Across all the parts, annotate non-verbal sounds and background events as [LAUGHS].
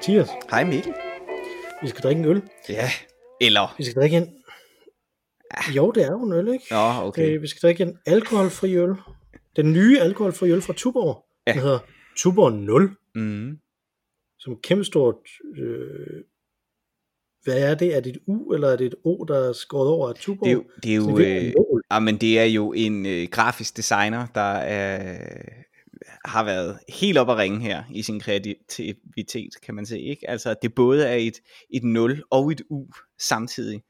Mathias. Hej Mikkel. Vi skal drikke en øl. Ja, eller... Vi skal drikke en... Jo, det er jo en øl, ikke? Nå, okay. Øh, vi skal drikke en alkoholfri øl. Den nye alkoholfri øl fra Tuborg. Ja. Den hedder Tuborg 0. Mm. Som et kæmpestort... Øh, hvad er det? Er det et U, eller er det et O, der er skåret over af Tuborg? Det er jo, det er jo, det er en øh, ah, men det er jo en øh, grafisk designer, der er, har været helt op at ringe her i sin kreativitet, kan man se. Ikke? Altså, det både er et, et 0 og et U samtidig.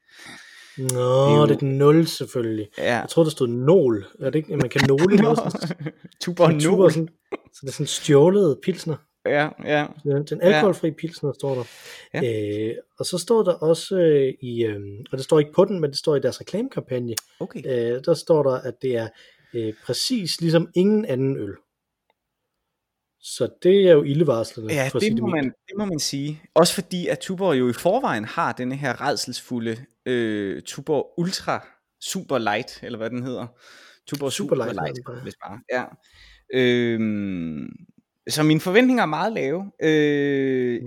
Nå, det er jo- det den 0 selvfølgelig. Ja. Jeg tror der stod nål. Er det ikke? Man kan nåle noget. [LAUGHS] sådan- Tuborg sådan Nol. så det er sådan stjålet pilsner. Ja, ja. Den, alkoholfri pilsner står der. Ja. Øh, og så står der også øh, i, øh, og det står ikke på den, men det står i deres reklamekampagne, Okay. øh, der står der, at det er øh, præcis ligesom ingen anden øl. Så det er jo ildevarslende. Ja, for det må, man, det må man sige. Også fordi, at Tuborg jo i forvejen har denne her redselsfulde øh, Tuborg Ultra Super Light, eller hvad den hedder. Tuborg Super Super, Light hvis bare. Ja. Øhm, så mine forventninger er meget lave. Øh,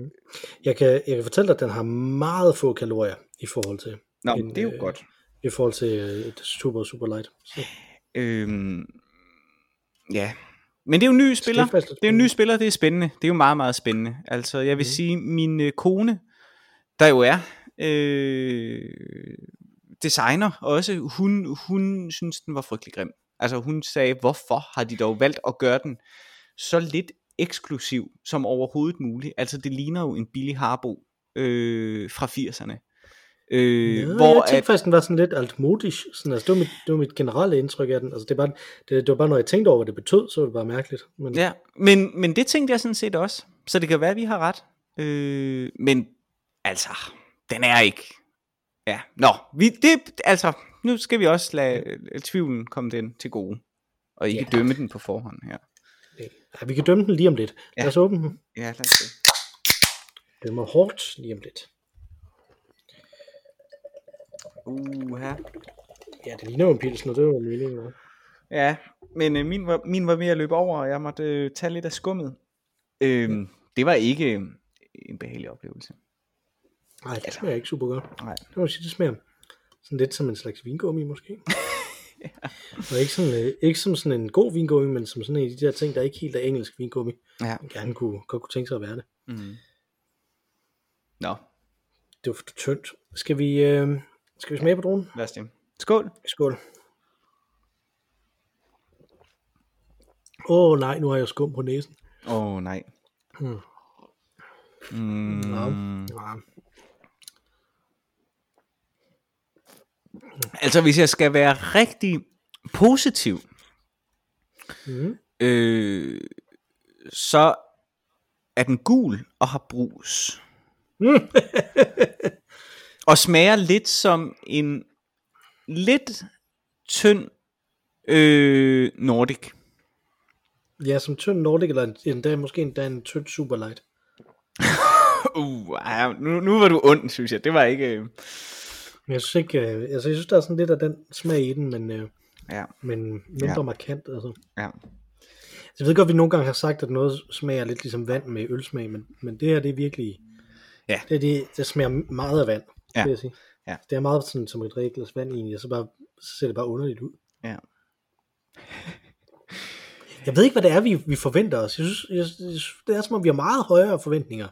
Jeg kan, jeg kan fortælle dig, at den har meget få kalorier i forhold til, nå, En, det er jo øh, godt. i forhold til øh, super, super light. Så, Øhm, ja. Men det er jo en ny spiller. det er en ny spiller, det er spændende. Det er jo meget, meget spændende. Altså, jeg vil Mhm. sige, min øh, kone, der jo er øh, designer også, hun, hun synes, den var frygtelig grim. Altså, hun sagde, hvorfor har de dog valgt at gøre den så lidt eksklusiv som overhovedet muligt? Altså, det ligner jo en billig harbo øh, fra 80'erne. Øh, Ja, hvor jeg tænkte at, faktisk, den var sådan lidt altmodisk. Sådan, altså, det, var mit, det var mit generelle indtryk af den. Altså, det, var, det, det var bare, når jeg tænkte over, hvad det betød, så var det bare mærkeligt. Men, Ja, men, men det tænkte jeg sådan set også. Så det kan være, at vi har ret. Øh, men altså, den er ikke... Ja, nå, vi, det, altså, nu skal vi også lade øh, tvivlen komme den til gode. Og ikke Ja. dømme den på forhånd her. ja, vi kan dømme den lige om lidt. Ja. Lad os åbne den. Ja, lad os se. Den hårdt lige om lidt. Uha. Ja, det ligner jo en pilsner, det var jo meningen. Ja. Ja, men øh, min, var, min var ved at løbe over, og jeg måtte øh, tage lidt af skummet. Øhm, det var ikke øh, en behagelig oplevelse. Nej, det smager ikke super godt. Nej. Det jeg sige, det smager sådan lidt som en slags vingummi måske. [LAUGHS] Og ikke, sådan, øh, ikke som sådan en god vingummi, men som sådan en af de der ting, der ikke helt er engelsk vingummi. Ja. Man gerne kunne, godt kunne tænke sig at være det. Mm. Nå, Det var for tyndt. Skal vi, øh, skal vi smage på dronen? lad os det. Skål. Skål. Åh oh, nej, nu har jeg skum på næsen. Åh, oh, nej. Hmm. Mm. Ja. Ja. Altså, hvis jeg skal være rigtig positiv, Mm. øh, så er den gul og har brus. Mm. [LAUGHS] Og smager lidt som en lidt tynd øh, Nordic. ja, som tynd Nordic, eller endda, måske endda en tynd Superlight. [LAUGHS] Uh, ej, nu, nu var du ond, synes jeg. Det var ikke... Øh, jeg synes ikke, øh, altså jeg synes, der er sådan lidt af den smag i den, men, øh, ja, men mindre Ja. ja. markant. Altså. ja. Jeg ved godt, at vi nogle gange har sagt, at noget smager lidt ligesom vand med ølsmag, men, men det her, det er virkelig... Ja. Det, det, det smager meget af vand, Ja. vil jeg sige. Ja. Det er meget sådan, som et rigtigt glas vand egentlig, og så, bare, så ser det bare underligt ud. Ja. Jeg ved ikke, hvad det er, vi, vi forventer os. Jeg synes, jeg, synes, det er som om, vi har meget højere forventninger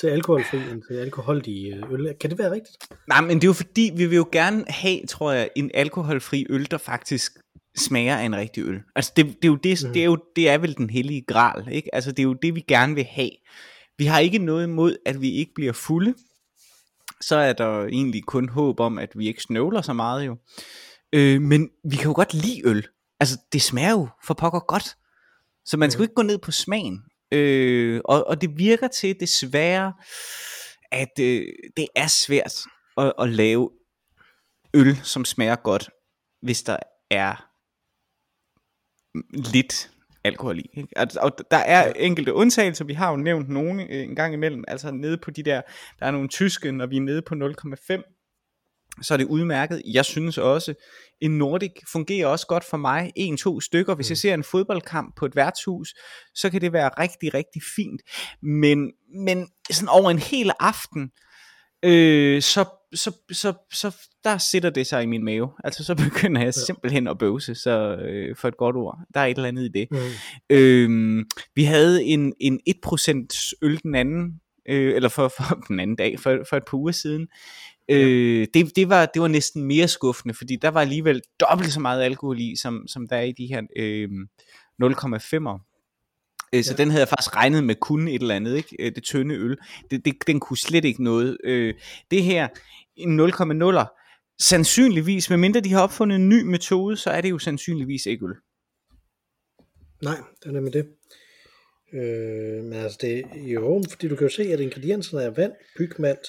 til alkoholfri end til alkoholdige øh, øl. Kan det være rigtigt? Nej, men det er jo fordi, vi vil jo gerne have, tror jeg, en alkoholfri øl, der faktisk smager af en rigtig øl. Altså det, det, er jo det, Mhm. det, er jo, det er vel den hellige gral, ikke? Altså det er jo det, vi gerne vil have. Vi har ikke noget imod, at vi ikke bliver fulde. Så er der egentlig kun håb om, at vi ikke snøvler så meget jo. Øh, men vi kan jo godt lide øl. Altså det smager jo for pokker godt. Så man skal jo ikke gå ned på smagen. Øh, og, og det virker til desværre, at øh, det er svært at, at lave øl, som smager godt, hvis der er lidt alkohol i. Ikke? Altså, og der er enkelte undtagelser, vi har jo nævnt nogle øh, en gang imellem, altså nede på de der, der er nogle tyske, når vi er nede på 0,5, så er det udmærket. Jeg synes også, en Nordic fungerer også godt for mig. En-to stykker. Hvis jeg Mm. ser en fodboldkamp på et værtshus, så kan det være rigtig, rigtig fint. Men, men sådan over en hel aften, øh, så, så, så, så der sætter det sig i min mave. Altså så [LAUGHS] begynder jeg Ja. simpelthen at bøvse, så øh, for et godt ord. Der er et eller andet i det. Mm. Øhm, vi havde en, en 1% øl den anden, øh, eller for, for [LAUGHS] den anden dag, for, for et par uger siden. Øh, det, det, var, det var næsten mere skuffende, fordi der var alligevel dobbelt så meget alkohol i, som, som der er i de her øh, 0,5'er. Øh, så Ja. den havde jeg faktisk regnet med kun et eller andet, ikke? Øh, det tynde øl. Det, det, den kunne slet ikke noget. Øh, det her, en 0,0'er, sandsynligvis, medmindre de har opfundet en ny metode, så er det jo sandsynligvis ikke øl. Nej, det er nemlig det. Øh, men altså det jo, fordi du kan jo se, at ingredienserne er vand, bygmalt,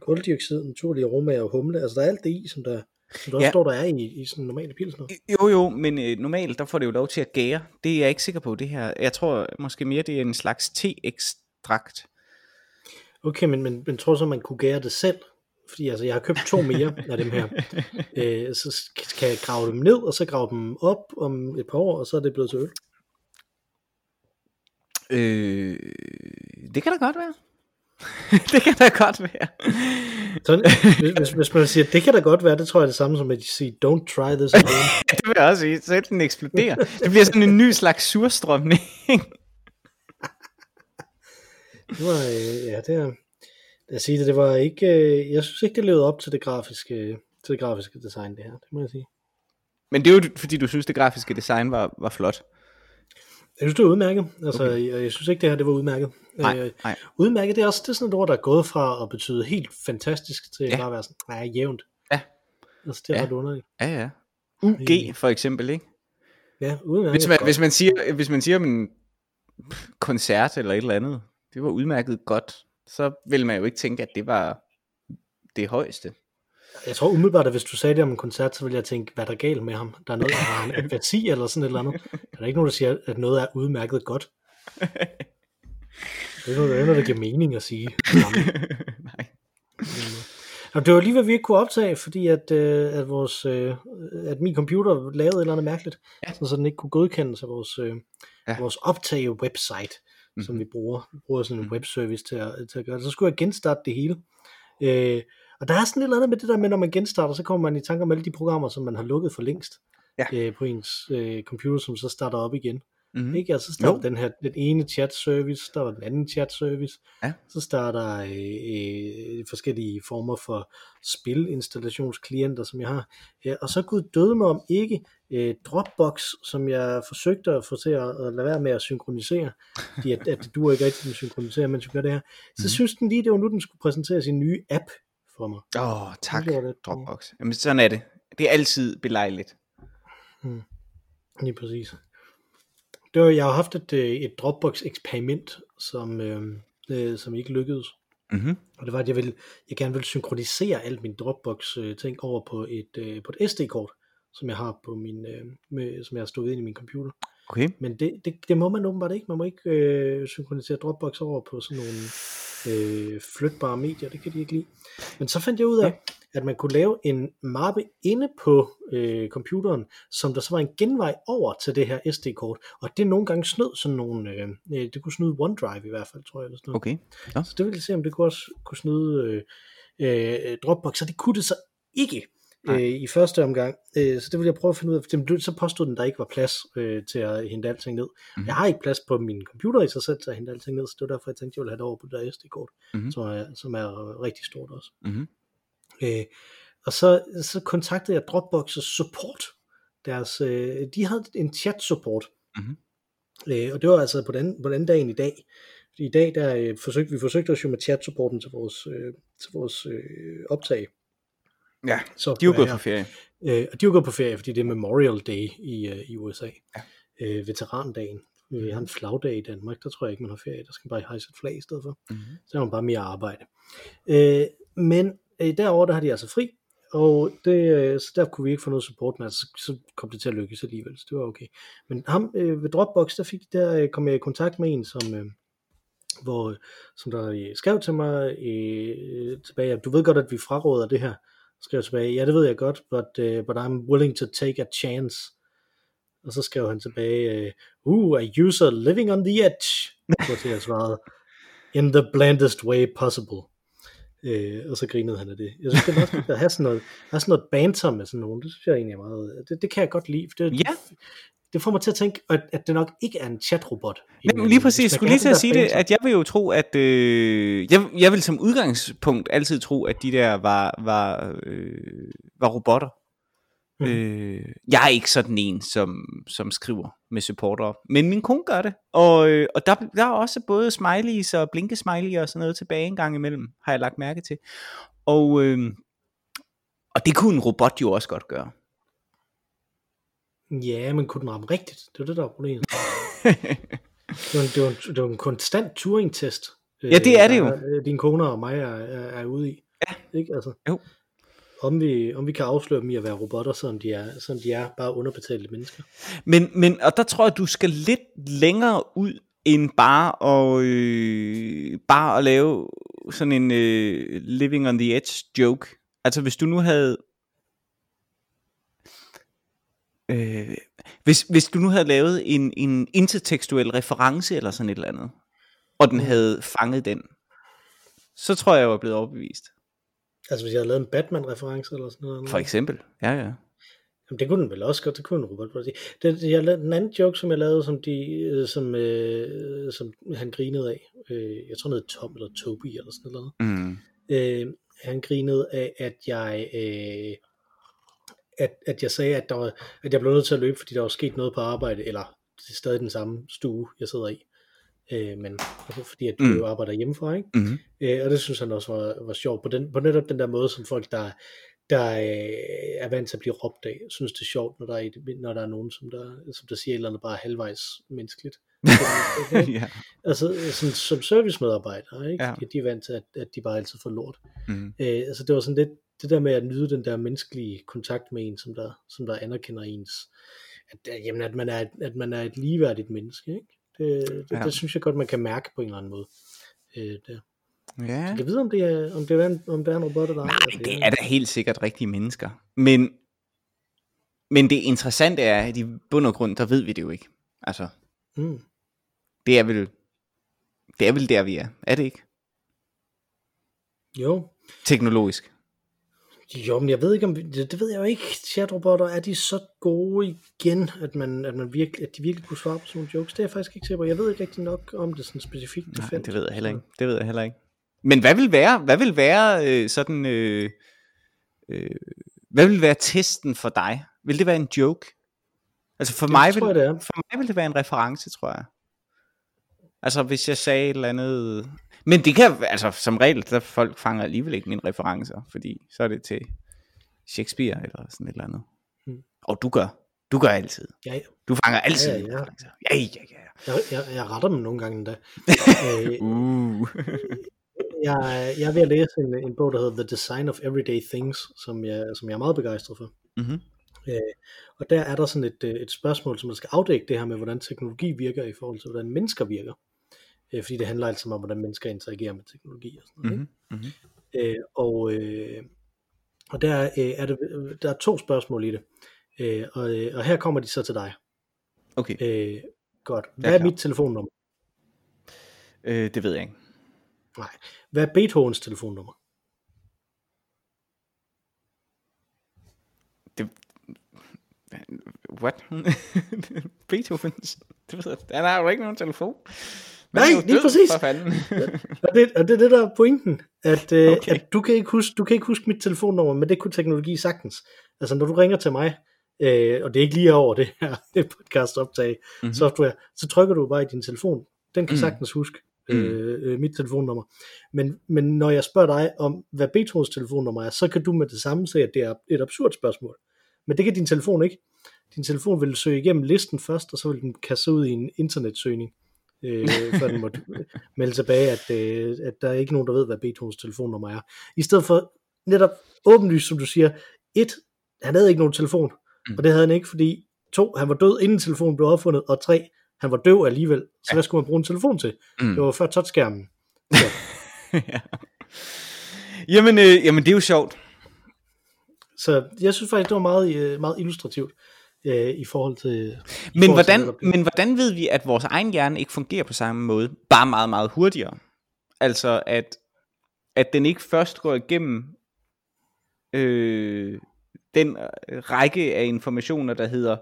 koldioxid, naturlige aromaer og humle. Altså der er alt det i, som der, som der også Ja. står, der er i, i sådan normale pilsner. Jo jo, men øh, normalt der får det jo lov til at gære. Det er jeg ikke sikker på det her. Jeg tror måske mere det er en slags te-ekstrakt. Okay, men, men, men tror så, man kunne gære det selv? Fordi altså, jeg har købt to mere af dem her. [LAUGHS] Øh, så kan jeg grave dem ned, og så grave dem op om et par år, og så er det blevet til øl. Øh, det kan da godt være. [LAUGHS] det kan da godt være. Så, hvis, hvis, man siger, det kan da godt være, det tror jeg er det samme som at sige, don't try this [LAUGHS] alone. det vil jeg også sige. Så den eksploderer. Det bliver sådan en ny slags surstrømning. Det var, øh, ja, det er, jeg siger det, det var ikke, øh, jeg synes ikke, det levede op til det grafiske, til det grafiske design, det her, det må jeg sige. Men det er jo fordi du synes det grafiske design var, var flot. Jeg synes, det var udmærket, altså, okay. jeg, jeg synes ikke, det her, det var udmærket. Nej, Øh, nej. udmærket, det er også det er sådan et ord, der er gået fra at betyde helt fantastisk, til Ja. bare at være sådan, nej, jævnt. Ja. Altså, det er Ja. ret underligt. Ja, ja. UG for eksempel, ikke? Ja, udmærket. Hvis man, hvis man siger, hvis man siger om en koncert eller et eller andet, det var udmærket godt, så vil man jo ikke tænke, at det var det højeste. Jeg tror umiddelbart, at hvis du sagde det om en koncert, så ville jeg tænke, hvad er der galt med ham? Der er noget, der har en [LAUGHS] apati eller sådan et eller andet. Der er ikke nogen, der siger, at noget er udmærket godt. Det er noget, der, er giver mening at sige. [LAUGHS] Nej. Og det var lige, hvad vi ikke kunne optage, fordi at, øh, at, vores, øh, at min computer lavede et eller andet mærkeligt, Ja. så den ikke kunne godkendes af vores, øh, ja. vores optage-website, mm-hmm. som vi bruger. Vi bruger sådan en Mhm. webservice til at, til at gøre det. Så skulle jeg genstarte det hele. Øh, og der er sådan et eller andet med det der med, når man genstarter, så kommer man i tanke om alle de programmer, som man har lukket for længst Ja. øh, på ens øh, computer, som så starter op igen. Mm-hmm. Mm. Ikke? Altså, så starter Jo. den her den ene chat service, der var den anden chat service, Ja. så starter øh, øh, forskellige former for spilinstallationsklienter, som jeg har. Ja, og så gud døde mig om ikke øh, Dropbox, som jeg forsøgte at få til at, at lade være med at synkronisere, fordi at, at det duer ikke rigtig at synkronisere, mens vi gør det her. Så Mhm. synes den lige, det var nu, den skulle præsentere sin nye app for mig. Åh, oh, tak, Det. Dropbox. Jamen, sådan er det. Det er altid belejligt. Lige præcis. Det var, jeg har haft et, øh, et Dropbox-eksperiment, som, øh, øh, som ikke lykkedes. Mm-hmm. Og det var, at jeg, ville, jeg gerne ville synkronisere alt min Dropbox-ting over på et, øh, på et SD-kort, som jeg har på min, øh, med, som jeg har stukket ind i min computer. Okay. Men det, det, det må man åbenbart ikke. Man må ikke øh, synkronisere Dropbox over på sådan nogle øh, flytbare medier. Det kan de ikke lide. Men så fandt jeg ud af, at man kunne lave en mappe inde på øh, computeren, som der så var en genvej over til det her SD-kort. Og det nogle gange snød sådan nogle, øh, øh, det kunne snyde OneDrive i hvert fald, tror jeg. Eller sådan noget. Okay. Så det ville jeg se, om det kunne også kunne snyde øh, øh, Dropbox, og det kunne det så ikke øh, i første omgang. Øh, så det ville jeg prøve at finde ud af. For så påstod den, der ikke var plads øh, til at hente alting ned. Mhm. Mm-hmm. Jeg har ikke plads på min computer i sig selv til at hente alting ned, så det var derfor, jeg tænkte, jeg ville have det over på det der SD-kort, Mhm. mm-hmm. som, er, som er rigtig stort også. Mm-hmm. Øh, og så, så kontaktede jeg Dropbox's support. Deres, øh, de havde en chat support. Mhm. Øh, og det var altså på den, på den dagen i dag. I dag der øh, forsøgte vi forsøgte os jo med chat supporten til vores, øh, til vores øh, optag. Ja, Så de er jo gået på ferie. Øh, og de var gået på ferie, fordi det er Memorial Day i, øh, i USA. Ja. Øh, veterandagen. Vi har en flagdag i Danmark, der tror jeg ikke, man har ferie. Der skal man bare hejse et flag i stedet for. Mm-hmm. Så er man bare mere arbejde. Øh, men øh, derovre, der har de altså fri, og det, øh, så der kunne vi ikke få noget support med, altså, så, kom det til at lykkes alligevel, så det var okay. Men ham øh, ved Dropbox, der, fik, der øh, kom jeg i kontakt med en, som, øh, hvor, øh, som der øh, skrev til mig øh, tilbage, du ved godt, at vi fraråder det her, skrev tilbage, ja det ved jeg godt, but, uh, but I'm willing to take a chance. Og så skrev han tilbage, uh, uh a user living on the edge, hvor til jeg svarede, in the blandest way possible. Øh, og så grinede han af det. Jeg synes, det er meget fedt at have sådan noget, have sådan noget banter med sådan nogen. Det synes jeg egentlig er meget... Det, det kan jeg godt lide. For det, Ja. det får mig til at tænke, at, at det nok ikke er en chatrobot. Men lige præcis, jeg skulle lige til at sige det, at jeg vil jo tro, at øh, jeg, jeg vil som udgangspunkt altid tro, at de der var, var, øh, var robotter. Mm. Øh, jeg er ikke sådan en, som, som skriver med supporter, men min kone gør det, og, øh, og der, der er også både smileys og blinkesmiley og sådan noget tilbage en gang imellem, har jeg lagt mærke til. Og, øh, og det kunne en robot jo også godt gøre. Ja, men kunne den ramme rigtigt? Det er det, der er problemet. [LAUGHS] det, var en, det, var en, det var en konstant Turing-test. Ja, det er det jo. øh, Din kone og mig er, er, er ude i. Ja. Ikke? Altså, Jo. Om vi, om vi kan afsløre dem i at være robotter, som de er, som de er bare underbetalte mennesker. Men, men, og der tror jeg, du skal lidt længere ud, end bare at, øh, bare at lave sådan en øh, living on the edge joke. Altså hvis du nu havde... Øh, hvis, hvis du nu havde lavet en, en intertekstuel reference eller sådan et eller andet, og den havde fanget den, så tror jeg, jeg var blevet overbevist. Altså hvis jeg havde lavet en Batman-reference eller sådan noget. For eksempel. Ja, ja. Jamen, det kunne den vel også godt, det kunne en robot godt sige. Det, jeg lavede, den anden joke, som jeg lavede, som, de, øh, som, øh, som han grinede af, øh, jeg tror noget Tom eller Toby eller sådan noget, Mm. øh, han grinede af, at jeg, øh, at, at jeg sagde, at, der var, at jeg blev nødt til at løbe, fordi der var sket noget på arbejde, eller det er stadig den samme stue, jeg sidder i. Øh, men altså, fordi at du Mm. jo arbejder hjemmefra, ikke? Mm. Øh, og det synes han også var, var sjovt, på, den, på netop den der måde, som folk, der, der øh, er vant til at blive råbt af, synes det er sjovt, når der er, når der er nogen, som der, som der siger et eller andet bare halvvejs menneskeligt. [LAUGHS] Okay? ja. altså sådan, som servicemedarbejdere, ikke? Ja. De er vant til, at, at de bare altid får lort. Mm. Øh, altså det var sådan lidt, det der med at nyde den der menneskelige kontakt med en, som der, som der anerkender ens, at, jamen, at, man er at man er et ligeværdigt menneske, ikke? Det, det, Ja. ja. det synes jeg godt, man kan mærke på en eller anden måde. Øh, der. Ja. Jeg kan vide, om det er, om det er, en, om det er en robot eller ej. Nej, Altså, det jeg- er da helt sikkert rigtige mennesker. Men, men det interessante er, at i bund og grund, der ved vi det jo ikke. Altså, Mm. det er vel, det er vel der, vi er. Er det ikke? Jo. Teknologisk. Jo, men jeg ved ikke, om det, det ved jeg jo ikke. Chatrobotter, er de så gode igen, at, man, at, man virkelig, at de virkelig kunne svare på sådan nogle jokes? Det er jeg faktisk ikke sikker på. Jeg ved ikke rigtig nok om det sådan specifikt. Nej, felt. det ved jeg heller ikke. Det ved jeg heller ikke. Men hvad vil være, hvad vil være øh, sådan, øh, øh, hvad vil være testen for dig? Vil det være en joke? Altså for Det mig, vil, jeg, det er. for mig vil det være en reference, tror jeg. Altså hvis jeg sagde et eller andet... Men det kan, altså som regel, der folk fanger alligevel ikke mine referencer, fordi så er det til Shakespeare eller sådan et eller andet. Mm. Og du gør. Du gør altid. Ja, ja. Du fanger altid Ja, ja. referencer. Ja, ja, ja. Jeg, jeg, jeg retter dem nogle gange endda. [LAUGHS] øh, Uh. jeg, jeg er ved at læse en, en bog, der hedder The Design of Everyday Things, som jeg, som jeg er meget begejstret for. mm-hmm. Øh, og der er der sådan et, øh, et spørgsmål, som der skal afdække det her med, hvordan teknologi virker i forhold til, hvordan mennesker virker. Øh, fordi det handler altså om, hvordan mennesker interagerer med teknologi og sådan noget. Mm-hmm. Mm-hmm. Øh, og øh, og der, øh, er det, der er to spørgsmål i det. Øh, og, øh, og her kommer de så til dig. Okay, Øh, godt. Er Hvad er klar. mit telefonnummer? øh, det ved jeg ikke. Nej. Hvad er Beethovens telefonnummer? What? [LAUGHS] Beethoven? Det ved jeg. Han har jo ikke nogen telefon. Men Nej, lige død, præcis. For fanden. Og det, og det er det, der er pointen, at, øh, Okay. at du, kan ikke huske, du kan ikke huske mit telefonnummer, men det kunne teknologi sagtens. Altså når du ringer til mig, øh, og det er ikke lige over det her [LAUGHS] det podcast optag Mhm. mm-hmm. software, så trykker du bare i din telefon. Den kan mm. sagtens huske Mhm. øh, øh, mit telefonnummer. Men, men når jeg spørger dig om, hvad Beethovens telefonnummer er, så kan du med det samme se, at det er et absurd spørgsmål. Men det kan din telefon ikke. Din telefon vil søge igennem listen først, og så vil den kaste ud i en internetsøgning, øh, før den måtte melde tilbage, at, øh, at der er ikke nogen, der ved, hvad Beethovens telefonnummer er. I stedet for netop åbenlyst, som du siger, et, han havde ikke nogen telefon, Mm. og det havde han ikke, fordi to, han var død, inden telefonen blev opfundet, og tre, han var døv alligevel, så Ja. hvad skulle man bruge en telefon til? Mm. Det var før touchskærmen. [LAUGHS] ja. Jamen, øh, jamen, det er jo sjovt. Så jeg synes faktisk, det var meget, øh, meget illustrativt øh, i forhold til... i Men forhold til hvordan, det. men hvordan ved vi, at vores egen hjerne ikke fungerer på samme måde, bare meget, meget hurtigere? Altså, at, at den ikke først går igennem øh, den række af informationer, der hedder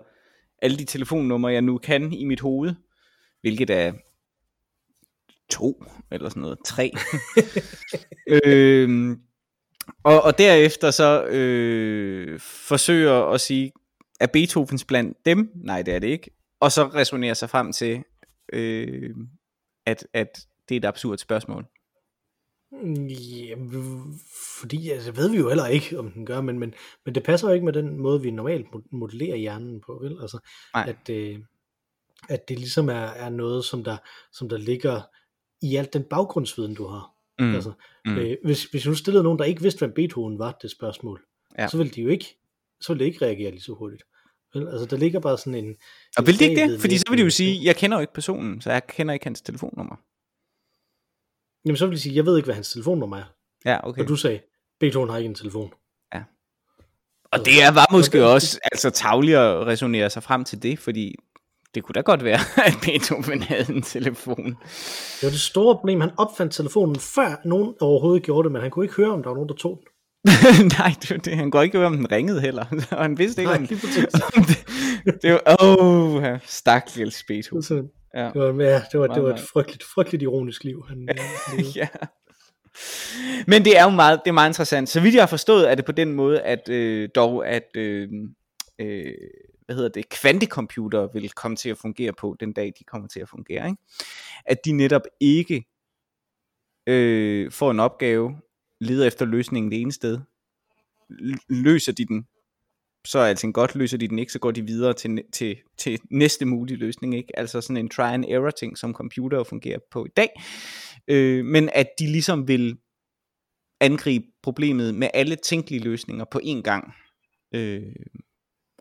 alle de telefonnumre, jeg nu kan i mit hoved, hvilket er to, eller sådan noget, tre. [LAUGHS] øhm, og, og derefter så øh, forsøger at sige, er Beethovens blandt dem? Nej, det er det ikke. Og så resonerer sig frem til, øh, at, at det er et absurd spørgsmål. Jamen, fordi altså, ved vi jo heller ikke, om den gør, men, men, men det passer jo ikke med den måde, vi normalt mo- modellerer hjernen på, vel? Altså, Nej. at, øh, at det ligesom er, er noget, som der, som der ligger i alt den baggrundsviden, du har. Mm. Altså, mm. øh, hvis, hvis nu stillede nogen, der ikke vidste, hvem Beethoven var, det spørgsmål, Ja. så ville de jo ikke, så ville det ikke reagere lige så hurtigt. Vel? Altså, der ligger bare sådan en... Og vil det ikke det? Fordi så vil de jo sige, jeg kender jo ikke personen, så jeg kender ikke hans telefonnummer. Jamen, så vil de sige, jeg ved ikke, hvad hans telefonnummer er. Ja, Okay. okay. Og du sagde, Beethoven har ikke en telefon. Og det er, var måske også altså, tavligt at resonere sig frem til det, fordi det kunne da godt være, [LAUGHS] at Beethoven havde en telefon. Det var det store problem. Han opfandt telefonen, før nogen overhovedet gjorde det, men han kunne ikke høre, om der var nogen, der tog den. [LAUGHS] Nej, det, det, han går ikke høre, om den ringede heller. [LAUGHS] Og han vidste ikke, Nej, om, [LAUGHS] om det, det var, åh, oh, stakkels Beethoven. Så, Ja. det var, ja, det var, det var et frygteligt, frygteligt ironisk liv. Han, ja. Men det er jo meget, det er meget interessant. Så vidt jeg har forstået, er det på den måde, at øh, dog, at øh, øh, hvad hedder det, kvantecomputer vil komme til at fungere på den dag, de kommer til at fungere. Ikke? At de netop ikke øh, får en opgave, leder efter løsningen det ene sted, løser de den, så er alting godt, løser de den ikke, så går de videre til, til, til næste mulige løsning, ikke? Altså sådan en try and error ting, som computer fungerer på i dag, øh, men at de ligesom vil angribe problemet med alle tænkelige løsninger på én gang. Øh,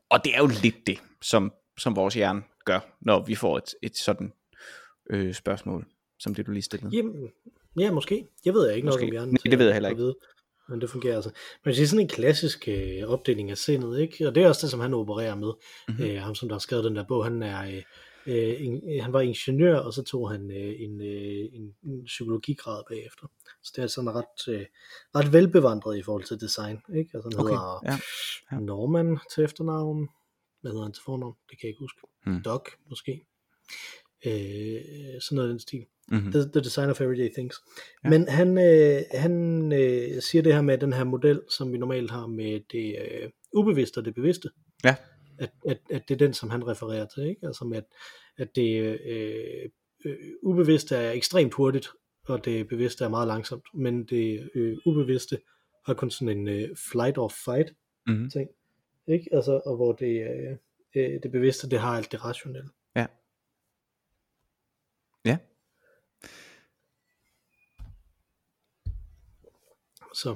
og det er jo lidt det, som, som vores hjerne gør, når vi får et, et sådan øh, spørgsmål, som det du lige stillede. Jamen, ja, måske. Jeg ved ikke Måske. noget om hjernen. Nej, det ved jeg heller ikke. Vide. Men det fungerer altså. Man siger sådan en klassisk øh, opdeling af sindet, ikke? Og det er også det, som han opererer med. Mhm. Mm-hmm. Øh, ham, som der har skrevet den der bog, han er... Øh, øh, en, øh, han var ingeniør, og så tog han øh, en, øh, en, en psykologigrad bagefter. Så det er sådan ret, øh, ret velbevandret i forhold til design. Ikke? Altså, han Okay, hedder ja. ja. Norman til efternavn. Hvad hedder han til fornavn? Det kan jeg ikke huske. Hmm. Doc, måske. Øh, sådan noget i den stil. Mm-hmm. The, the Design of Everyday Things. Ja. Men han, øh, han øh, siger det her med den her model, som vi normalt har med det øh, ubevidste og det bevidste. Ja. At, at, at det er den, som han refererer til. Ikke? Altså med, at, at det øh, øh, ubevidste er ekstremt hurtigt, og det bevidste er meget langsomt. Men det øh, ubevidste har kun sådan en øh, flight or fight Mm-hmm. ting. Ikke? Altså, og hvor det, øh, øh, det bevidste, det har alt det rationelle. Ja. Ja. Så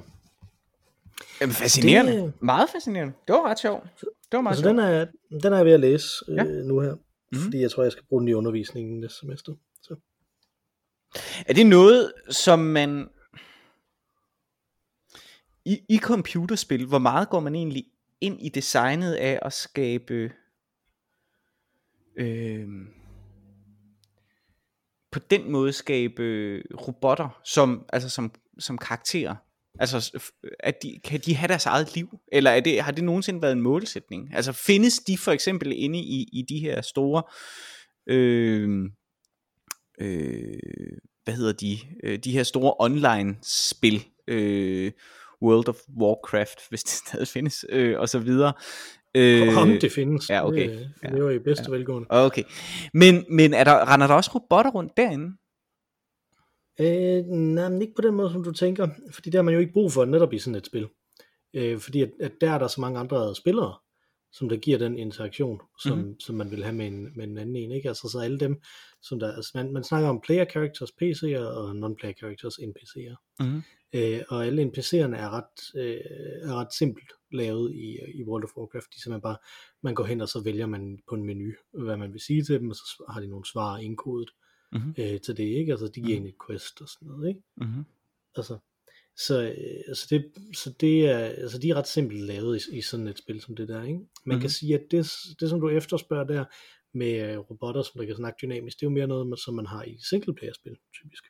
Jamen, fascinerende. Det-. Meget fascinerende. Det var ret sjovt. Det var meget Altså, sjovt. den er, den er jeg ved at læse øh, Ja. nu her, Mhm. mm. fordi jeg tror, jeg skal bruge den i undervisningen næste semester. Så. Er det noget, som man... I, I computerspil, hvor meget går man egentlig ind i designet af at skabe... Øh, på den måde skabe robotter som, altså som, som karakterer? Altså, at de, kan de have deres eget liv? Eller er det, har det nogensinde været en målsætning? Altså, findes de for eksempel inde i, i de her store... Øh, øh, hvad hedder de, øh, de her store online spil, øh, World of Warcraft, hvis det [LAUGHS] stadig findes, øh, og så videre. Øh, Om det findes. ja, okay. Det, Ja. det var i bedste ja. velgående. Okay, men, men er der, render der også robotter rundt derinde? Øh, nej, men ikke på den måde, som du tænker, fordi der har man jo ikke brug for netop i sådan et spil. Øh, fordi at, at der er der så mange andre spillere, som der giver den interaktion, som, Mhm. mm-hmm. som man vil have med en, med en anden en. Ikke? Altså så alle dem, som der, altså man, man snakker om player characters PC'er og non-player characters NPC'er. Mm-hmm. Øh, og alle NPC'erne er ret, øh, er ret simpelt lavet i, i World of Warcraft. De simpelthen bare, man går hen og så vælger man på en menu, hvad man vil sige til dem, og så har de nogle svar indkodet Mhm. øh, til det, ikke? Altså de giver en et quest og sådan noget, ikke? Mm-hmm. Altså, så, øh, altså det, så det er, altså de er ret simpelt lavet i, i sådan et spil som det der. Ikke? Man mm-hmm. kan sige, at det, det som du efterspørger der med øh, robotter, som der kan snakke dynamisk, det er jo mere noget, som man har i singleplayer-spil, typisk.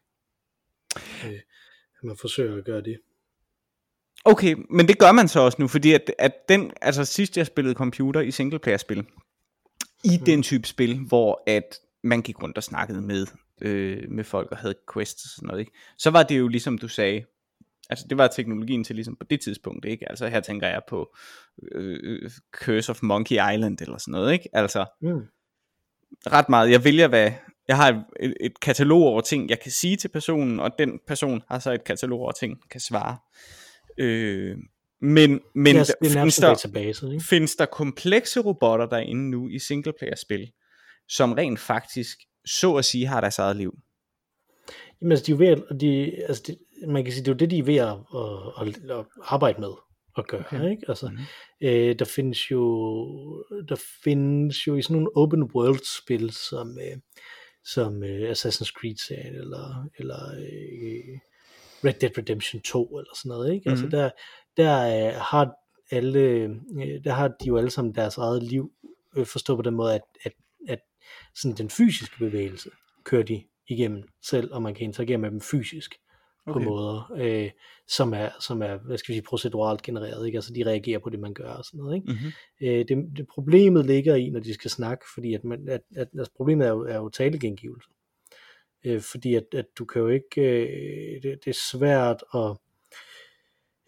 Øh, man forsøger at gøre det. Okay, men det gør man så også nu, fordi at, at den, altså sidst jeg spillede computer i singleplayer-spil, i mm. den type spil, hvor at man gik rundt og snakkede med, øh, med folk og havde quests og sådan noget, ikke? så var det jo ligesom du sagde, altså det var teknologien til ligesom på det tidspunkt, ikke? Altså her tænker jeg på øh, Curse of Monkey Island eller sådan noget, ikke? Altså mm. ret meget, jeg vælger hvad, jeg har et, et katalog over ting, jeg kan sige til personen, og den person har så et katalog over ting, kan svare. Øh, men men er findes, der, database, ikke? findes der komplekse robotter derinde nu i singleplayer-spil, som rent faktisk, så at sige, har deres eget liv? Jamen altså, de er ved, de, altså de, man kan sige, det er jo det, de er ved at, at, at, at arbejde med at gøre, okay. ikke? Altså, mm-hmm. øh, der findes jo, der findes jo i sådan nogle open world spil, som, øh, som øh, Assassin's Creed-serien, eller, eller øh, Red Dead Redemption 2, eller sådan noget, ikke? Mm-hmm. Altså, mhm. der, der øh, har alle, øh, der har de jo alle sammen deres eget liv, øh, forstået på den måde, at, at, at sådan den fysiske bevægelse kører de igennem selv, og man kan interagere med dem fysisk okay. på måder, øh, som, er, som er, hvad skal vi sige, proceduralt genereret, ikke? altså de reagerer på det, man gør og sådan noget. Ikke? Mm-hmm. Øh, det, det, problemet ligger i, når de skal snakke, fordi at, man, at, at altså problemet er jo, er jo talegengivelse. Øh, fordi at, at du kan jo ikke, øh, det, det er svært at,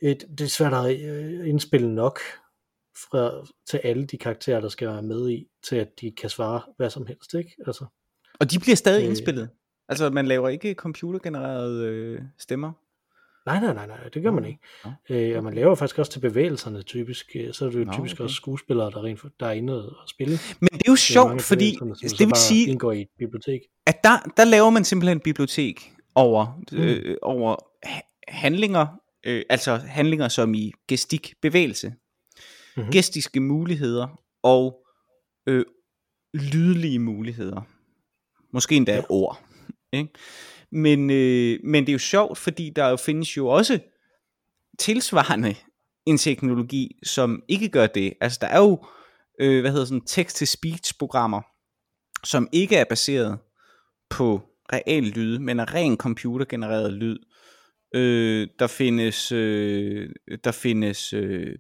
et, det er svært at øh, indspille nok fra, til alle de karakterer, der skal være med i, til at de kan svare hvad som helst, ikke? Altså, og de bliver stadig øh, indspillet? Altså, man laver ikke computergenererede øh, stemmer? Nej, nej, nej, nej, det gør man ikke. Ja. Øh, og man laver faktisk også til bevægelserne typisk. Øh, så er det jo Nå, typisk okay. også skuespillere, der, rent, der er inde og spille. Men det er jo sjovt, fordi det vil sige, indgår i et bibliotek. at der, der laver man simpelthen et bibliotek over, mm. øh, over handlinger, øh, altså handlinger som i gestik, bevægelse, mm-hmm. gestiske muligheder og øh, lydlige muligheder. Måske endda ja. ord. Ikke? Men, øh, men det er jo sjovt, fordi der jo findes jo også tilsvarende en teknologi, som ikke gør det. Altså der er jo, øh, hvad hedder sådan, text-to-speech programmer, som ikke er baseret på real lyd, men er ren computergenereret lyd. Øh, der findes, øh, der findes øh,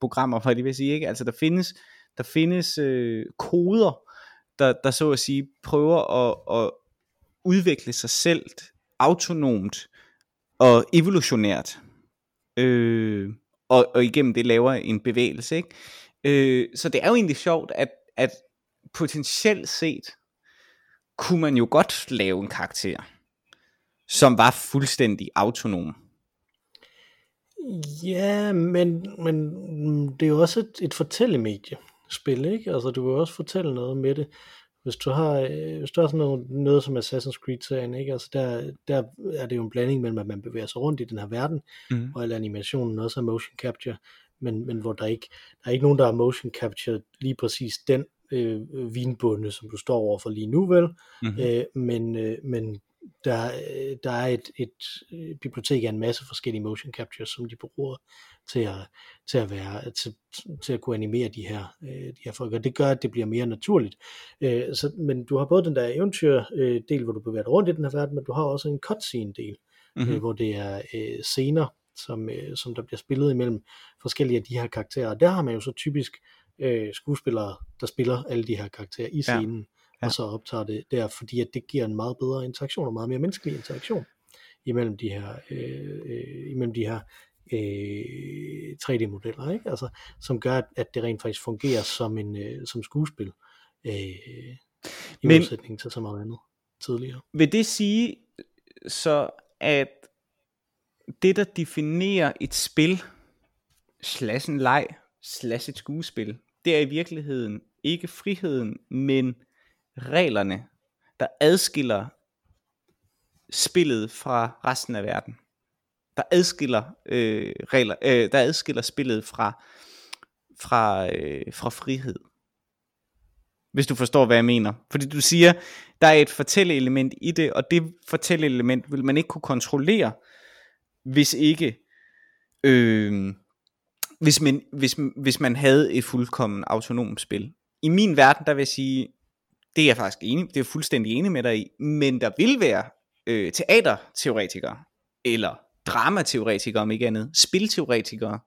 programmer, for det vil sige, ikke? Altså der findes, der findes øh, koder, der, der så at sige prøver at, at udvikle sig selv autonomt og evolutionært. Øh, og, og igennem det laver en bevægelse. Ikke? Øh, så det er jo egentlig sjovt, at, at potentielt set kunne man jo godt lave en karakter, som var fuldstændig autonom. Ja, men, men det er jo også et, et fortællemedie spil, ikke? Altså du vil også fortælle noget med det. Hvis du har, øh, hvis du har sådan noget, noget som Assassin's Creed-serien, ikke? Altså der, der er det jo en blanding mellem, at man bevæger sig rundt i den her verden, mm. og al animationen også er motion capture, men, men hvor der ikke, der er ikke nogen, der har motion capture lige præcis den øh, vinbunde, som du står overfor lige nu, vel? Mm-hmm. Øh, men, øh, men der, øh, der er et, et, et bibliotek af en masse forskellige motion captures, som de bruger til at, til at, være, til, til at kunne animere de her, øh, de her folk, og det gør, at det bliver mere naturligt. Øh, så, men du har både den der eventyr øh, del, hvor du bevæger dig rundt i den her verden, men du har også en cutscene del, mm-hmm. øh, hvor det er øh, scener, som, øh, som der bliver spillet imellem forskellige af de her karakterer, og der har man jo så typisk øh, skuespillere, der spiller alle de her karakterer i scenen. Ja ja. og så optager det der, fordi at det giver en meget bedre interaktion, og meget mere menneskelig interaktion imellem de her, øh, øh, imellem de her øh, 3D-modeller, ikke? Altså, som gør, at det rent faktisk fungerer som en øh, som skuespil, øh, i Men, modsætning til så meget andet tidligere. Vil det sige så, at det, der definerer et spil, slash en leg, slash et skuespil, det er i virkeligheden ikke friheden, men reglerne, der adskiller spillet fra resten af verden. Der adskiller øh, regler, øh, der adskiller spillet fra fra øh, fra frihed. Hvis du forstår hvad jeg mener. Fordi du siger der er et fortælleelement i det, og det fortælleelement vil man ikke kunne kontrollere hvis ikke, øh, hvis, man, hvis, hvis man havde et fuldkommen autonomt spil. I min verden, der vil jeg sige, det er jeg faktisk enig, det er jeg fuldstændig enig med dig i, men der vil være øh, teaterteoretikere, eller dramateoretikere om ikke andet, spilteoretikere,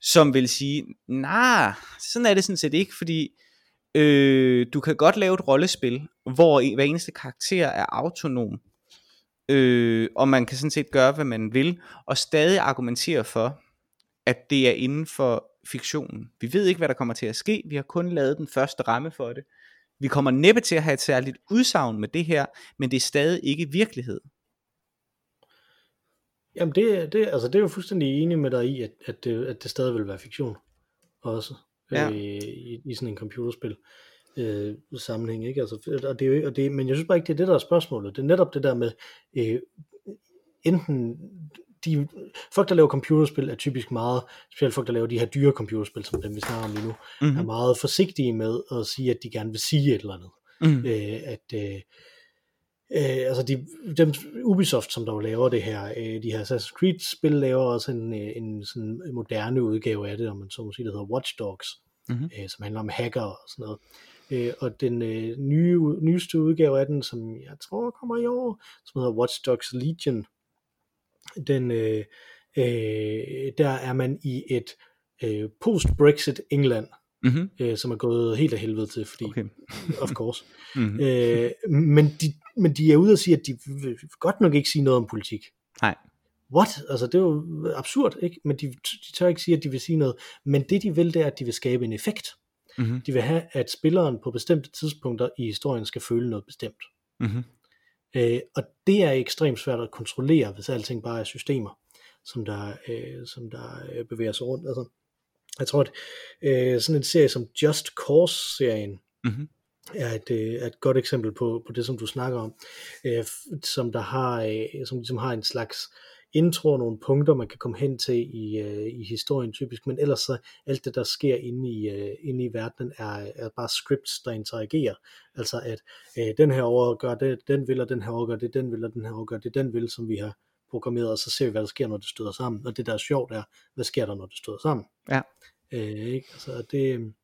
som vil sige, nej, nah, sådan er det sådan set ikke, fordi øh, du kan godt lave et rollespil, hvor hver eneste karakter er autonom, øh, og man kan sådan set gøre, hvad man vil, og stadig argumentere for, at det er inden for fiktionen. Vi ved ikke, hvad der kommer til at ske, vi har kun lavet den første ramme for det. Vi kommer næppe til at have et særligt udsagn med det her, men det er stadig ikke virkelighed. Jamen det, det, altså det er jo fuldstændig enig med dig i, at, at, det, at det stadig vil være fiktion også ja. øh, i, i sådan en computerspil øh, sammenhæng, ikke? Altså, og det, og det, men jeg synes bare ikke, det er det, der er spørgsmålet. Det er netop det der med, øh, enten de, folk, der laver computerspil, er typisk meget, specielt folk, der laver de her dyre computerspil, som dem vi snakker om lige nu, mm-hmm. er meget forsigtige med at sige, at de gerne vil sige et eller andet. Mm-hmm. Øh, at, øh, Øh, altså de, dem, Ubisoft, som der laver det her, øh, de her Assassin's Creed-spil, laver også en, øh, en sådan moderne udgave af det, om man så må sige, der hedder Watch Dogs, mm-hmm. øh, som handler om hacker og sådan noget. Øh, og den øh, nye, nyeste udgave af den, som jeg tror kommer i år, som hedder Watch Dogs Legion, den, øh, øh, der er man i et øh, post-Brexit England, mm-hmm. øh, som er gået helt af helvede til, fordi, okay. of course. [LAUGHS] mm-hmm. øh, men, de, men de er ude og sige, at de vil godt nok ikke sige noget om politik. Nej. What? Altså, det er jo absurd, ikke? Men de, de tør ikke sige, at de vil sige noget. Men det, de vil, det er, at de vil skabe en effekt. Mm-hmm. De vil have, at spilleren på bestemte tidspunkter i historien skal føle noget bestemt. Mm-hmm. Øh, og det er ekstremt svært at kontrollere, hvis alting bare er systemer, som der, øh, som der øh, bevæger sig rundt. Altså, jeg tror, at øh, sådan en serie som Just Cause-serien mm-hmm. er, et, øh, er et godt eksempel på, på det, som du snakker om, øh, som der har, øh, som ligesom har en slags intro nogle punkter, man kan komme hen til i, øh, i historien typisk, men ellers så alt det, der sker inde i, øh, inde i verdenen, er, er bare scripts, der interagerer. Altså at øh, den her over gør det, den vil, og den her over gør det, den vil, og den her over gør det, den vil, som vi har programmeret, og så ser vi, hvad der sker, når det støder sammen. Og det, der er sjovt, er, hvad sker der, når det støder sammen? Ja. Øh, ikke? Altså, det,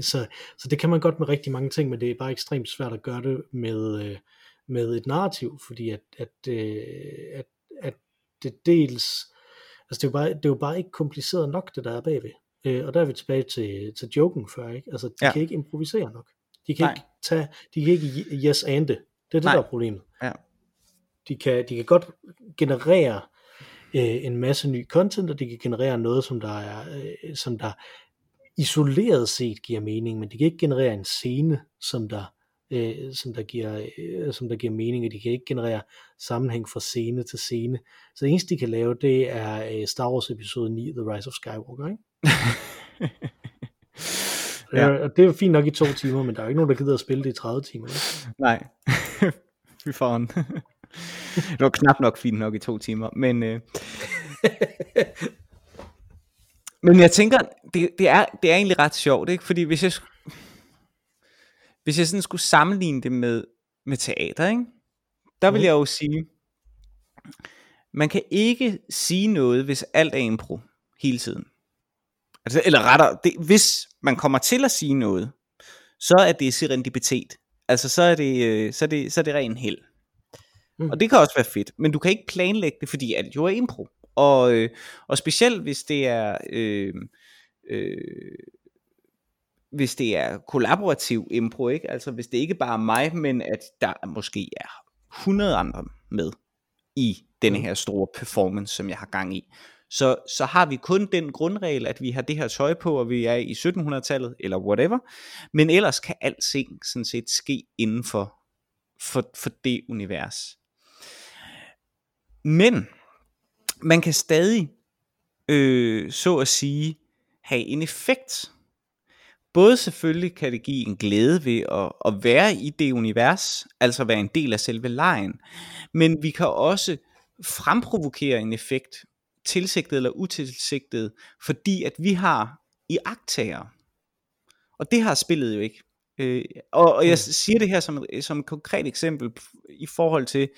så, så det kan man godt med rigtig mange ting, men det er bare ekstremt svært at gøre det med, øh, med et narrativ, fordi at, at, øh, at, at det dels, altså det er, jo bare, det er jo bare ikke kompliceret nok, det der er bagved. Øh, og der er vi tilbage til, til joken før, ikke? Altså, de ja. kan ikke improvisere nok. De kan Nej. ikke tage, de kan ikke yes and det. Det er det, Nej. der er problemet. Ja. De kan, de kan godt generere øh, en masse ny content, og de kan generere noget, som der er, øh, som der isoleret set giver mening, men de kan ikke generere en scene, som der, øh, som der, giver, øh, som der giver mening, og de kan ikke generere sammenhæng fra scene til scene. Så det eneste, de kan lave, det er øh, Star Wars episode 9, The Rise of Skywalker, ikke? [LAUGHS] ja. Og det er jo fint nok i to timer, men der er jo ikke nogen, der gider at spille det i 30 timer. Ikke? Nej, [LAUGHS] fy foran. det var knap nok fint nok i to timer, men... Øh... [LAUGHS] men jeg tænker, det, det, er, det er egentlig ret sjovt, ikke? Fordi hvis jeg, hvis jeg sådan skulle sammenligne det med, med teater, ikke? Der vil mm. jeg jo sige, man kan ikke sige noget, hvis alt er impro hele tiden. Altså, eller rettere, det, hvis man kommer til at sige noget, så er det serendipitet. Altså, så er det, øh, så er det, så er det ren held. Mm. Og det kan også være fedt, men du kan ikke planlægge det, fordi alt jo er impro. Og, øh, og specielt hvis det er øh, øh, hvis det er kollaborativ impro, ikke? Altså hvis det ikke bare er mig, men at der måske er 100 andre med i denne mm. her store performance, som jeg har gang i. Så, så har vi kun den grundregel, at vi har det her tøj på, og vi er i 1700-tallet, eller whatever. Men ellers kan alting sådan set ske inden for, for, for det univers. Men man kan stadig, øh, så at sige, have en effekt. Både selvfølgelig kan det give en glæde ved at, at være i det univers, altså være en del af selve lejen, men vi kan også fremprovokere en effekt, tilsigtet eller utilsigtet, fordi at vi har i aktager. Og det har spillet jo ikke. Øh, og, og jeg mm. siger det her som, som et konkret eksempel i forhold til,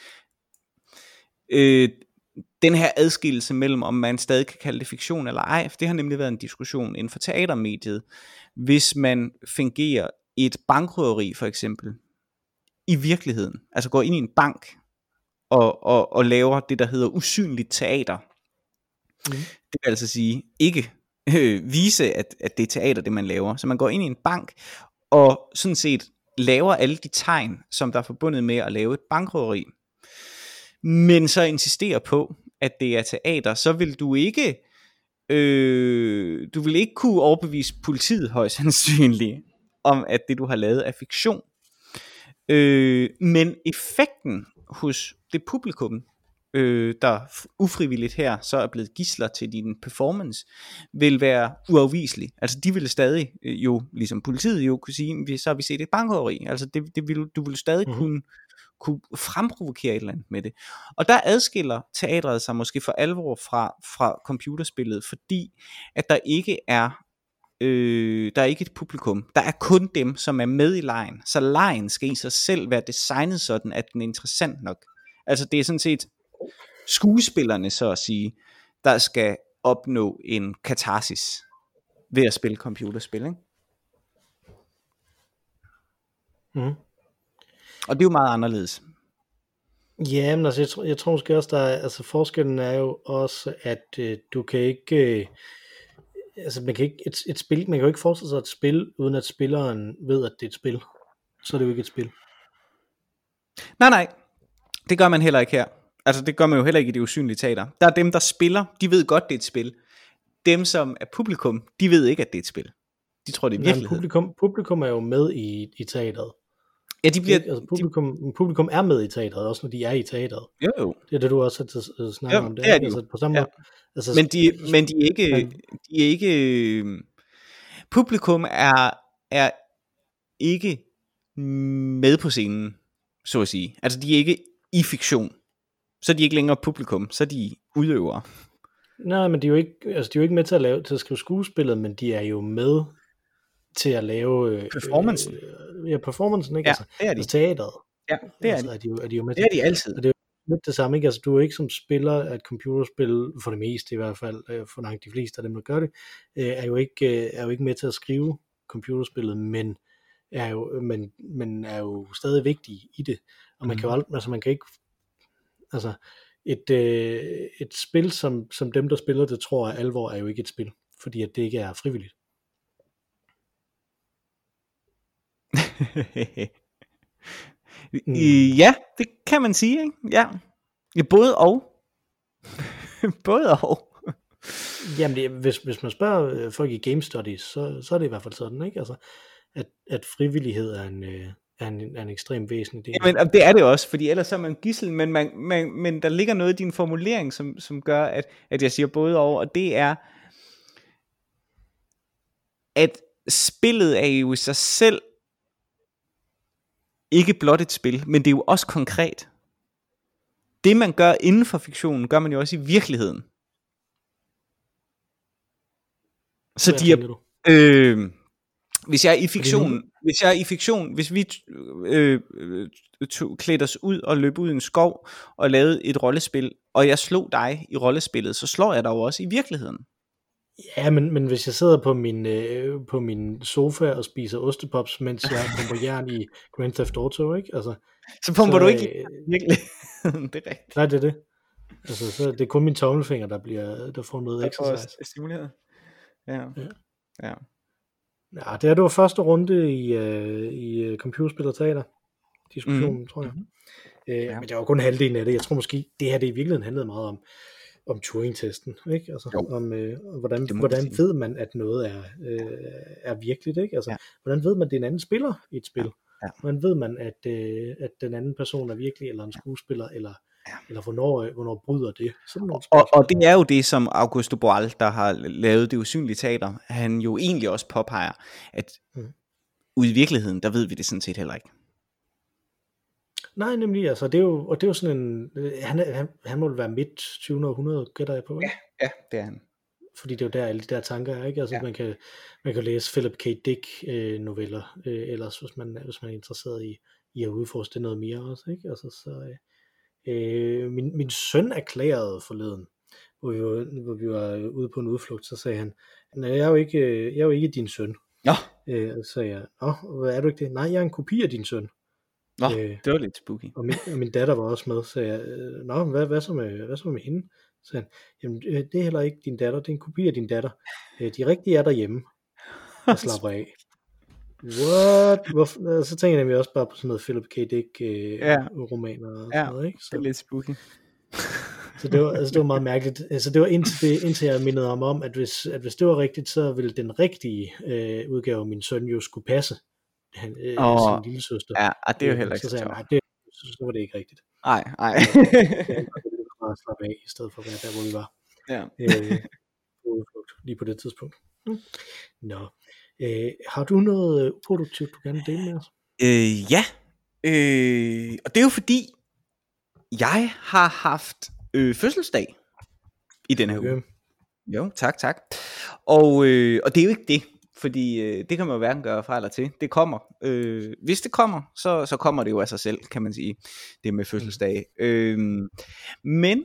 øh, den her adskillelse mellem, om man stadig kan kalde det fiktion eller ej, for det har nemlig været en diskussion inden for teatermediet, hvis man fungerer et bankrøveri for eksempel, i virkeligheden, altså går ind i en bank, og, og, og laver det, der hedder usynligt teater. Mm. Det vil altså sige, ikke øh, vise, at, at det er teater, det man laver. Så man går ind i en bank, og sådan set laver alle de tegn, som der er forbundet med at lave et bankrøveri. Men så insisterer på, at det er teater, så vil du ikke øh, du vil ikke kunne overbevise politiet højst sandsynligt om, at det du har lavet er fiktion. Øh, men effekten hos det publikum, øh, der ufrivilligt her så er blevet gisler til din performance, vil være uafviselig. Altså de ville stadig øh, jo, ligesom politiet jo, kunne sige, så har vi set et bankrøveri. Altså det, det vil, du vil stadig mm-hmm. kunne, kunne fremprovokere et eller andet med det. Og der adskiller teatret sig måske for alvor fra, fra computerspillet, fordi at der ikke er øh, der er ikke et publikum. Der er kun dem, som er med i lejen. Så lejen skal i sig selv være designet sådan, at den er interessant nok. Altså det er sådan set skuespillerne, så at sige, der skal opnå en katarsis ved at spille computerspil. Ikke? Mm. Og det er jo meget anderledes. Ja, men altså, jeg, tror, jeg tror måske også, der er, altså forskellen er jo også, at øh, du kan ikke, øh, altså man kan ikke, et, et spil, man kan jo ikke forestille sig et spil, uden at spilleren ved, at det er et spil. Så er det jo ikke et spil. Nej, nej, det gør man heller ikke her. Altså det gør man jo heller ikke i det usynlige teater. Der er dem, der spiller, de ved godt, det er et spil. Dem, som er publikum, de ved ikke, at det er et spil. De tror, det er virkelig. Publikum, publikum er jo med i, i teateret. Ja, de bliver... Altså, publikum, de... publikum er med i teateret, også når de er i teateret. Jo, jo. Det er det, du også har snakket om. Det, det er de altså, på samme ja. måde. Altså, men, de, men de er ikke... De er ikke publikum er, er ikke med på scenen, så at sige. Altså, de er ikke i fiktion. Så er de ikke længere publikum, så er de udøvere. Nej, men de er jo ikke, altså de er jo ikke med til at, lave, til at skrive skuespillet, men de er jo med til at lave... Øh, performancen. Øh, ja, performancen, ikke? Ja, altså, det er de. Altså teateret. Ja, det er altså, de. Er de, jo, er de jo med det er de altid. Og det er jo lidt det samme, ikke? Altså, du er ikke som spiller et computerspil, for det meste i hvert fald, øh, for langt de fleste af dem, der gør det, øh, er, jo ikke, øh, er jo ikke med til at skrive computerspillet, men er jo, men, men er jo stadig vigtig i det. Og man mm. kan jo aldrig, altså man kan ikke, altså et, øh, et spil, som, som dem, der spiller det, tror er alvor, er jo ikke et spil, fordi at det ikke er frivilligt. [LAUGHS] mm. Ja, det kan man sige, ikke? Ja. ja både og. [LAUGHS] både og. Jamen, det, hvis, hvis man spørger øh, folk i game studies, så, så er det i hvert fald sådan, ikke? Altså, at, at frivillighed er en, øh, er en, er en ekstrem væsentlig del. Jamen, det er det også, fordi ellers er man gissel, men, man, man, men der ligger noget i din formulering, som, som gør, at, at jeg siger både over, og det er, at spillet er jo i sig selv ikke blot et spil, men det er jo også konkret. Det man gør inden for fiktionen, gør man jo også i virkeligheden. Så Hvad de er, du? øh, hvis jeg er i fiktion, hvis jeg er i fiktion, hvis vi øh, øh, tog, klædte os ud og løb ud i en skov og lavede et rollespil, og jeg slog dig i rollespillet, så slår jeg dig jo også i virkeligheden. Ja, men, men hvis jeg sidder på min, øh, på min sofa og spiser ostepops, mens jeg pumper jern i Grand Theft Auto, ikke? Altså, Så pumper Så, du ikke øh, i virkeligheden, [LAUGHS] det er rigtigt. nej, det er det. Altså, så det er kun min tommelfinger, der, bliver, der får noget får exercise. stimuleret. Ja. Ja. ja. Ja, det er det var første runde i, øh, i øh, computerspil og teater diskussionen, mm. tror jeg. Øh, Ja. Men det var kun halvdelen af det. Jeg tror måske, det her det i virkeligheden handlede meget om, om Turing-testen, ikke? Altså, Jo. om, øh, hvordan, hvordan ved man, at noget er, øh, er virkeligt, ikke? Altså, Ja. hvordan ved man, at det er en anden spiller i et spil? Ja. Hvordan ved man, at, øh, at den anden person er virkelig, eller en skuespiller, eller, Ja. eller hvornår, øh, hvornår bryder det? Sådan nogle Og, og det er jo det, som Augusto Boal, der har lavet det usynlige teater, han jo egentlig også påpeger, at Mm. ude i virkeligheden, der ved vi det sådan set heller ikke. Nej, nemlig, altså, det er jo, og det er jo sådan en, øh, han, han, han må være midt 20. århundrede, gætter jeg på, ikke? Ja, det er han. fordi det er jo der alle de der tanker er, ikke? Altså Ja. ja. man, kan, man kan læse Philip K. Dick øh, noveller, øh, ellers hvis man, hvis man er interesseret i, i at udforske det noget mere også, ikke? Altså så, øh, øh, min, min søn erklærede forleden, hvor vi, var, hvor vi var ude på en udflugt, så sagde han, nej, jeg er jo ikke, jeg er jo ikke din søn. Nå, Øh, så sagde jeg, Nå, hvad er du ikke det? Nej, jeg er en kopi af din søn. Nå Øh. det var lidt spooky. Og min, og min datter var også med, så jeg, "Øh, Nå, hvad, hvad, så med, hvad så med hende? Så han, jamen øh, det er heller ikke din datter, det er en kopi af din datter. Øh, De rigtige er derhjemme [LAUGHS] og slapper af. What? Hvorfor? Så tænker jeg nemlig også bare på sådan noget Philip K. Dick øh, Ja. romaner og Ja, sådan noget, ikke? Det Så, er lidt spooky. [LAUGHS] så det var, altså, det var meget mærkeligt. Altså, det var indtil, det, indtil jeg mindede ham om, at hvis, at hvis det var rigtigt, så ville den rigtige øh, udgave af min søn jo skulle passe han, øh, Åh, sin lille søster. Ja, og det er jo heller ikke så sagde nej, det, så, så var det ikke rigtigt. Nej, nej. Jeg ville bare slappe af, i stedet for at være der, hvor vi var. ja. øh, lige på det tidspunkt. Mm. Nå. Øh, har du noget øh, uproduktivt, du gerne vil dele med os? Øh, ja, øh, og det er jo fordi, jeg har haft øh, fødselsdag i den her uge. Okay. Jo, tak, tak. Og, øh, og det er jo ikke det, fordi øh, det kan man jo hverken gøre fra eller til. Det kommer. Øh, hvis det kommer, så, så kommer det jo af sig selv, kan man sige, det med fødselsdag. Øh, men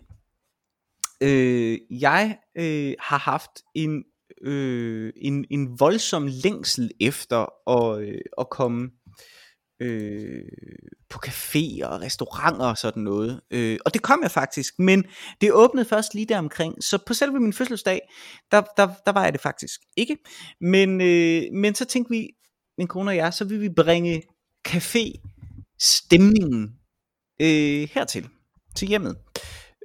øh, jeg øh, har haft en, øh, en, en voldsom længsel efter at, øh, at komme øh, på caféer og restauranter og sådan noget. Øh, og det kom jeg faktisk, men det åbnede først lige der omkring. Så på selve min fødselsdag, der, der, der var jeg det faktisk ikke. Men, øh, men så tænkte vi, min kone og jeg, så vil vi bringe café-stemningen øh, hertil, til hjemmet.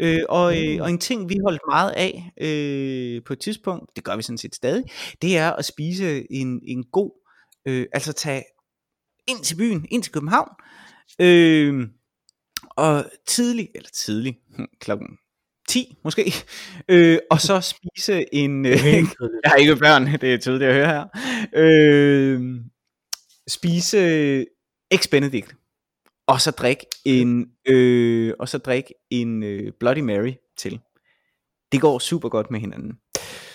Øh, og, øh, og en ting, vi holdt meget af øh, på et tidspunkt, det gør vi sådan set stadig, det er at spise en, en god, øh, altså tage ind til byen, ind til København, øh, og tidlig, eller tidlig, hm, klokken 10 måske, øh, og så spise en, øh, [LAUGHS] jeg har ikke børn, det er tydeligt at høre her, øh, spise Ex Benedict, og så drik en, øh, og så drik en øh, Bloody Mary til. Det går super godt med hinanden.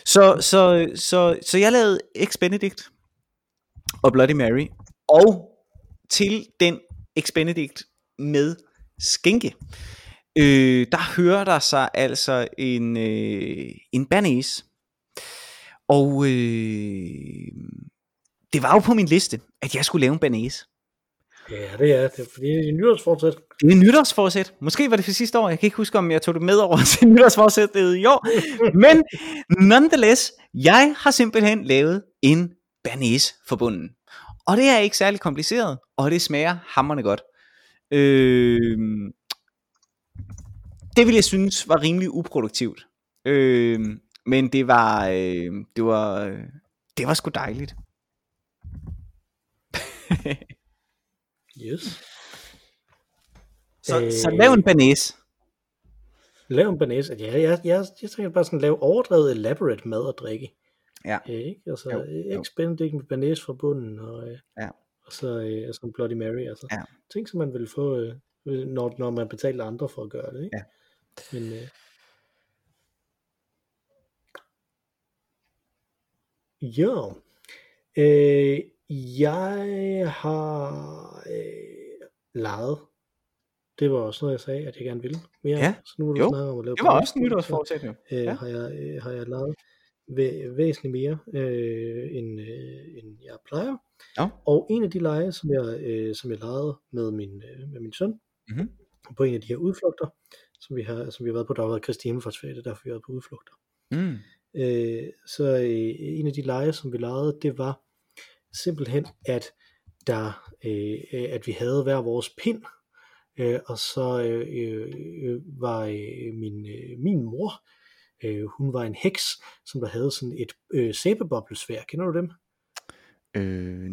Så, så, så, så jeg lavede Ex Benedict og Bloody Mary, og til den Ex Benedict med skinke, øh, der hører der sig altså en, øh, en banæs. Og øh, det var jo på min liste, at jeg skulle lave en banæs. Ja, det er det. er Fordi det er nytårsfortsæt. Det er nytårsforsæt. Måske var det for sidste år. Jeg kan ikke huske, om jeg tog det med over til nytårsforsættet i år. Men nonetheless, jeg har simpelthen lavet en banæs for bunden. Og det er ikke særlig kompliceret, og det smager hammerne godt. Øh, det vil jeg synes var rimelig uproduktivt. Øh, men det var, øh, det var, øh, det var sgu dejligt. Yes. [LAUGHS] Så, Øh. så lav en banæs. Lav en banæs. Ja, jeg, jeg, jeg tænker bare sådan, lave overdrevet elaborate mad og drikke. Ja. Ikke? Altså, Jo, jo, jo. Ex Benedict med banæs fra bunden, og, øh, Ja. og så øh, altså en Bloody Mary. Altså. Ja. Ting, som man vil få, øh, når, når man betaler andre for at gøre det. Ikke? Ja. Men, øh, jo. Øh, jeg har øh, lejet. Det var også noget, jeg sagde, at jeg gerne ville mere. Ja. Så nu vil Jo. du snakke om at lave Det var også en nytårsforsæt jo. øh, Ja. har, jeg, øh, har jeg lavet væ- væsentligt mere, øh, end, øh, end jeg plejer. Ja. Og en af de lege, som jeg, øh, som jeg legede med min, øh, med min søn, Mhm. på en af de her udflugter, som vi har, som vi har været på, der har været Kristi Himmelfartsferie, det er derfor vi har været på udflugter. Mm. Øh, så øh, en af de lege, som vi legede, det var simpelthen, at der, øh, øh, at vi havde hver vores pind, øh, og så øh, øh, var øh, min, øh, min mor, øh, hun var en heks, som der havde sådan et øh, sæbeboblesvær. Kender du dem? Øh,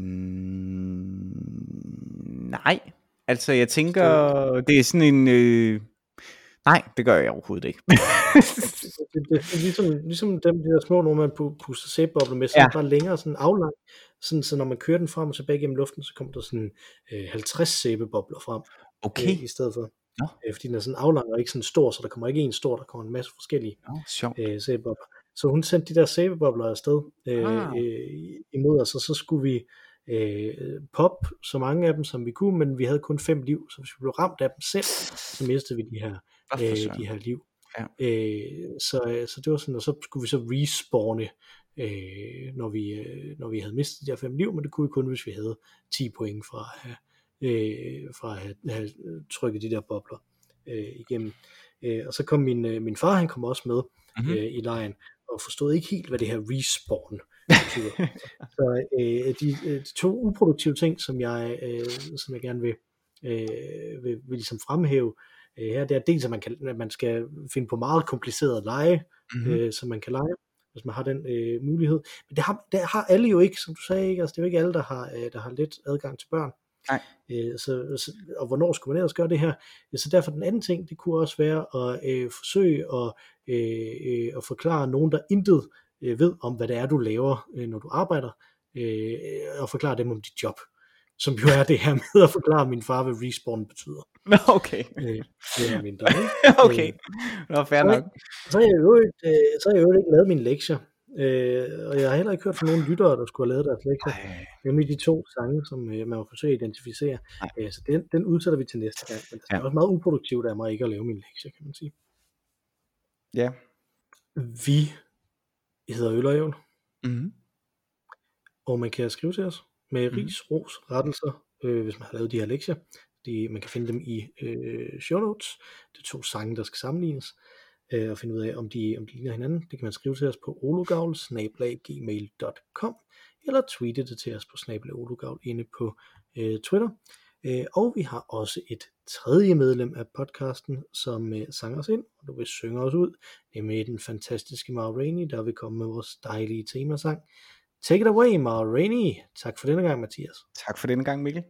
nej. Altså, jeg tænker, det er sådan en... Øh... Nej, det gør jeg overhovedet ikke. [LAUGHS] Det, det, det er ligesom, ligesom dem de der små, når man pu- puster sæbebobler med, sådan Ja. ja. bare længere, sådan aflang, sådan, så når man kører den frem og tilbage gennem luften, så kommer der sådan øh, 50 sæbebobler frem. Okay. øh, i stedet for. Nå. Øh, fordi den er sådan aflang og ikke sådan stor, så der kommer ikke en stor, der kommer en masse forskellige sjovt. øh, sæbebobler. Så hun sendte de der sæbebobler afsted øh, Ah. øh, imod os, og så skulle vi øh, pop, så mange af dem, som vi kunne, men vi havde kun fem liv, så hvis vi blev ramt af dem selv, så mistede vi de her, øh, de her liv. Ja. Øh, så, så det var sådan, og så skulle vi så respawne, øh, når, vi, øh, når vi havde mistet de her fem liv, men det kunne vi kun, hvis vi havde 10 point fra at have, øh, fra at have, have trykket de der bobler øh, igennem. Øh, og så kom min, øh, min far, han kom også med Mhm. øh, i lejen, og forstod ikke helt, hvad det her respawn betyder. [LAUGHS] så øh, de, øh, de to uproduktive ting, som jeg, øh, som jeg gerne vil, øh, vil, vil ligesom fremhæve øh, her, det er dels, at man, kan, at man skal finde på meget kompliceret lege, Mhm. mm-hmm. øh, som man kan lege, hvis man har den øh, mulighed. Men det har, det har alle jo ikke, som du sagde, ikke? Altså, det er jo ikke alle, der har, øh, der har let adgang til børn. Nej. Øh, så, så, og hvornår skulle man ellers gøre det her? Øh, Så derfor den anden ting, det kunne også være at øh, forsøge at, øh, øh, at forklare nogen, der intet øh, ved om, hvad det er, du laver, øh, når du arbejder, øh, og forklare dem om dit job. Som jo er det her med at forklare min far, hvad respawn betyder. Nå, okay. Øh, det er mindre, [LAUGHS] okay. Nå, fair nok. Så har jeg jo ikke, øh, så har jeg jo ikke lavet mine lektier. Øh, og jeg har heller ikke hørt fra nogen lyttere, der skulle have lavet deres lektier. Ej, Nemlig de to sange, som øh, man må forsøge at identificere. Øh, så den, den udsætter vi til næste gang. Men det er Ja. også meget uproduktivt af mig ikke at lave mine lektier, kan man sige. ja. Vi hedder Øl og Ævl, Mm-hmm. og man kan skrive til os med Mhm. ris, ros, rettelser, øh, hvis man har lavet de her lektier. De, man kan finde dem i øh, show notes. Det er to sange, der skal sammenlignes, øh, og finde ud af, om de, om de ligner hinanden. Det kan man skrive til os på olugavl.gmail.com eller tweete det til os på snabelagologavl inde på øh, Twitter. Øh, og vi har også et tredje medlem af podcasten, som øh, sanger os ind, og du vil synge os ud, nemlig den fantastiske Mara Rainey, der vil komme med vores dejlige temasang. Take it away, Mara Rainey. Tak for denne gang, Mathias. Tak for denne gang, Mikkel.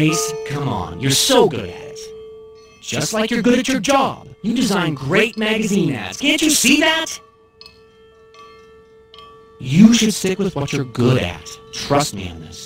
Grace, come on. You're so good at it. Just like you're good at your job. You design great magazine ads. Can't you see that? You should stick with what you're good at. Trust me on this.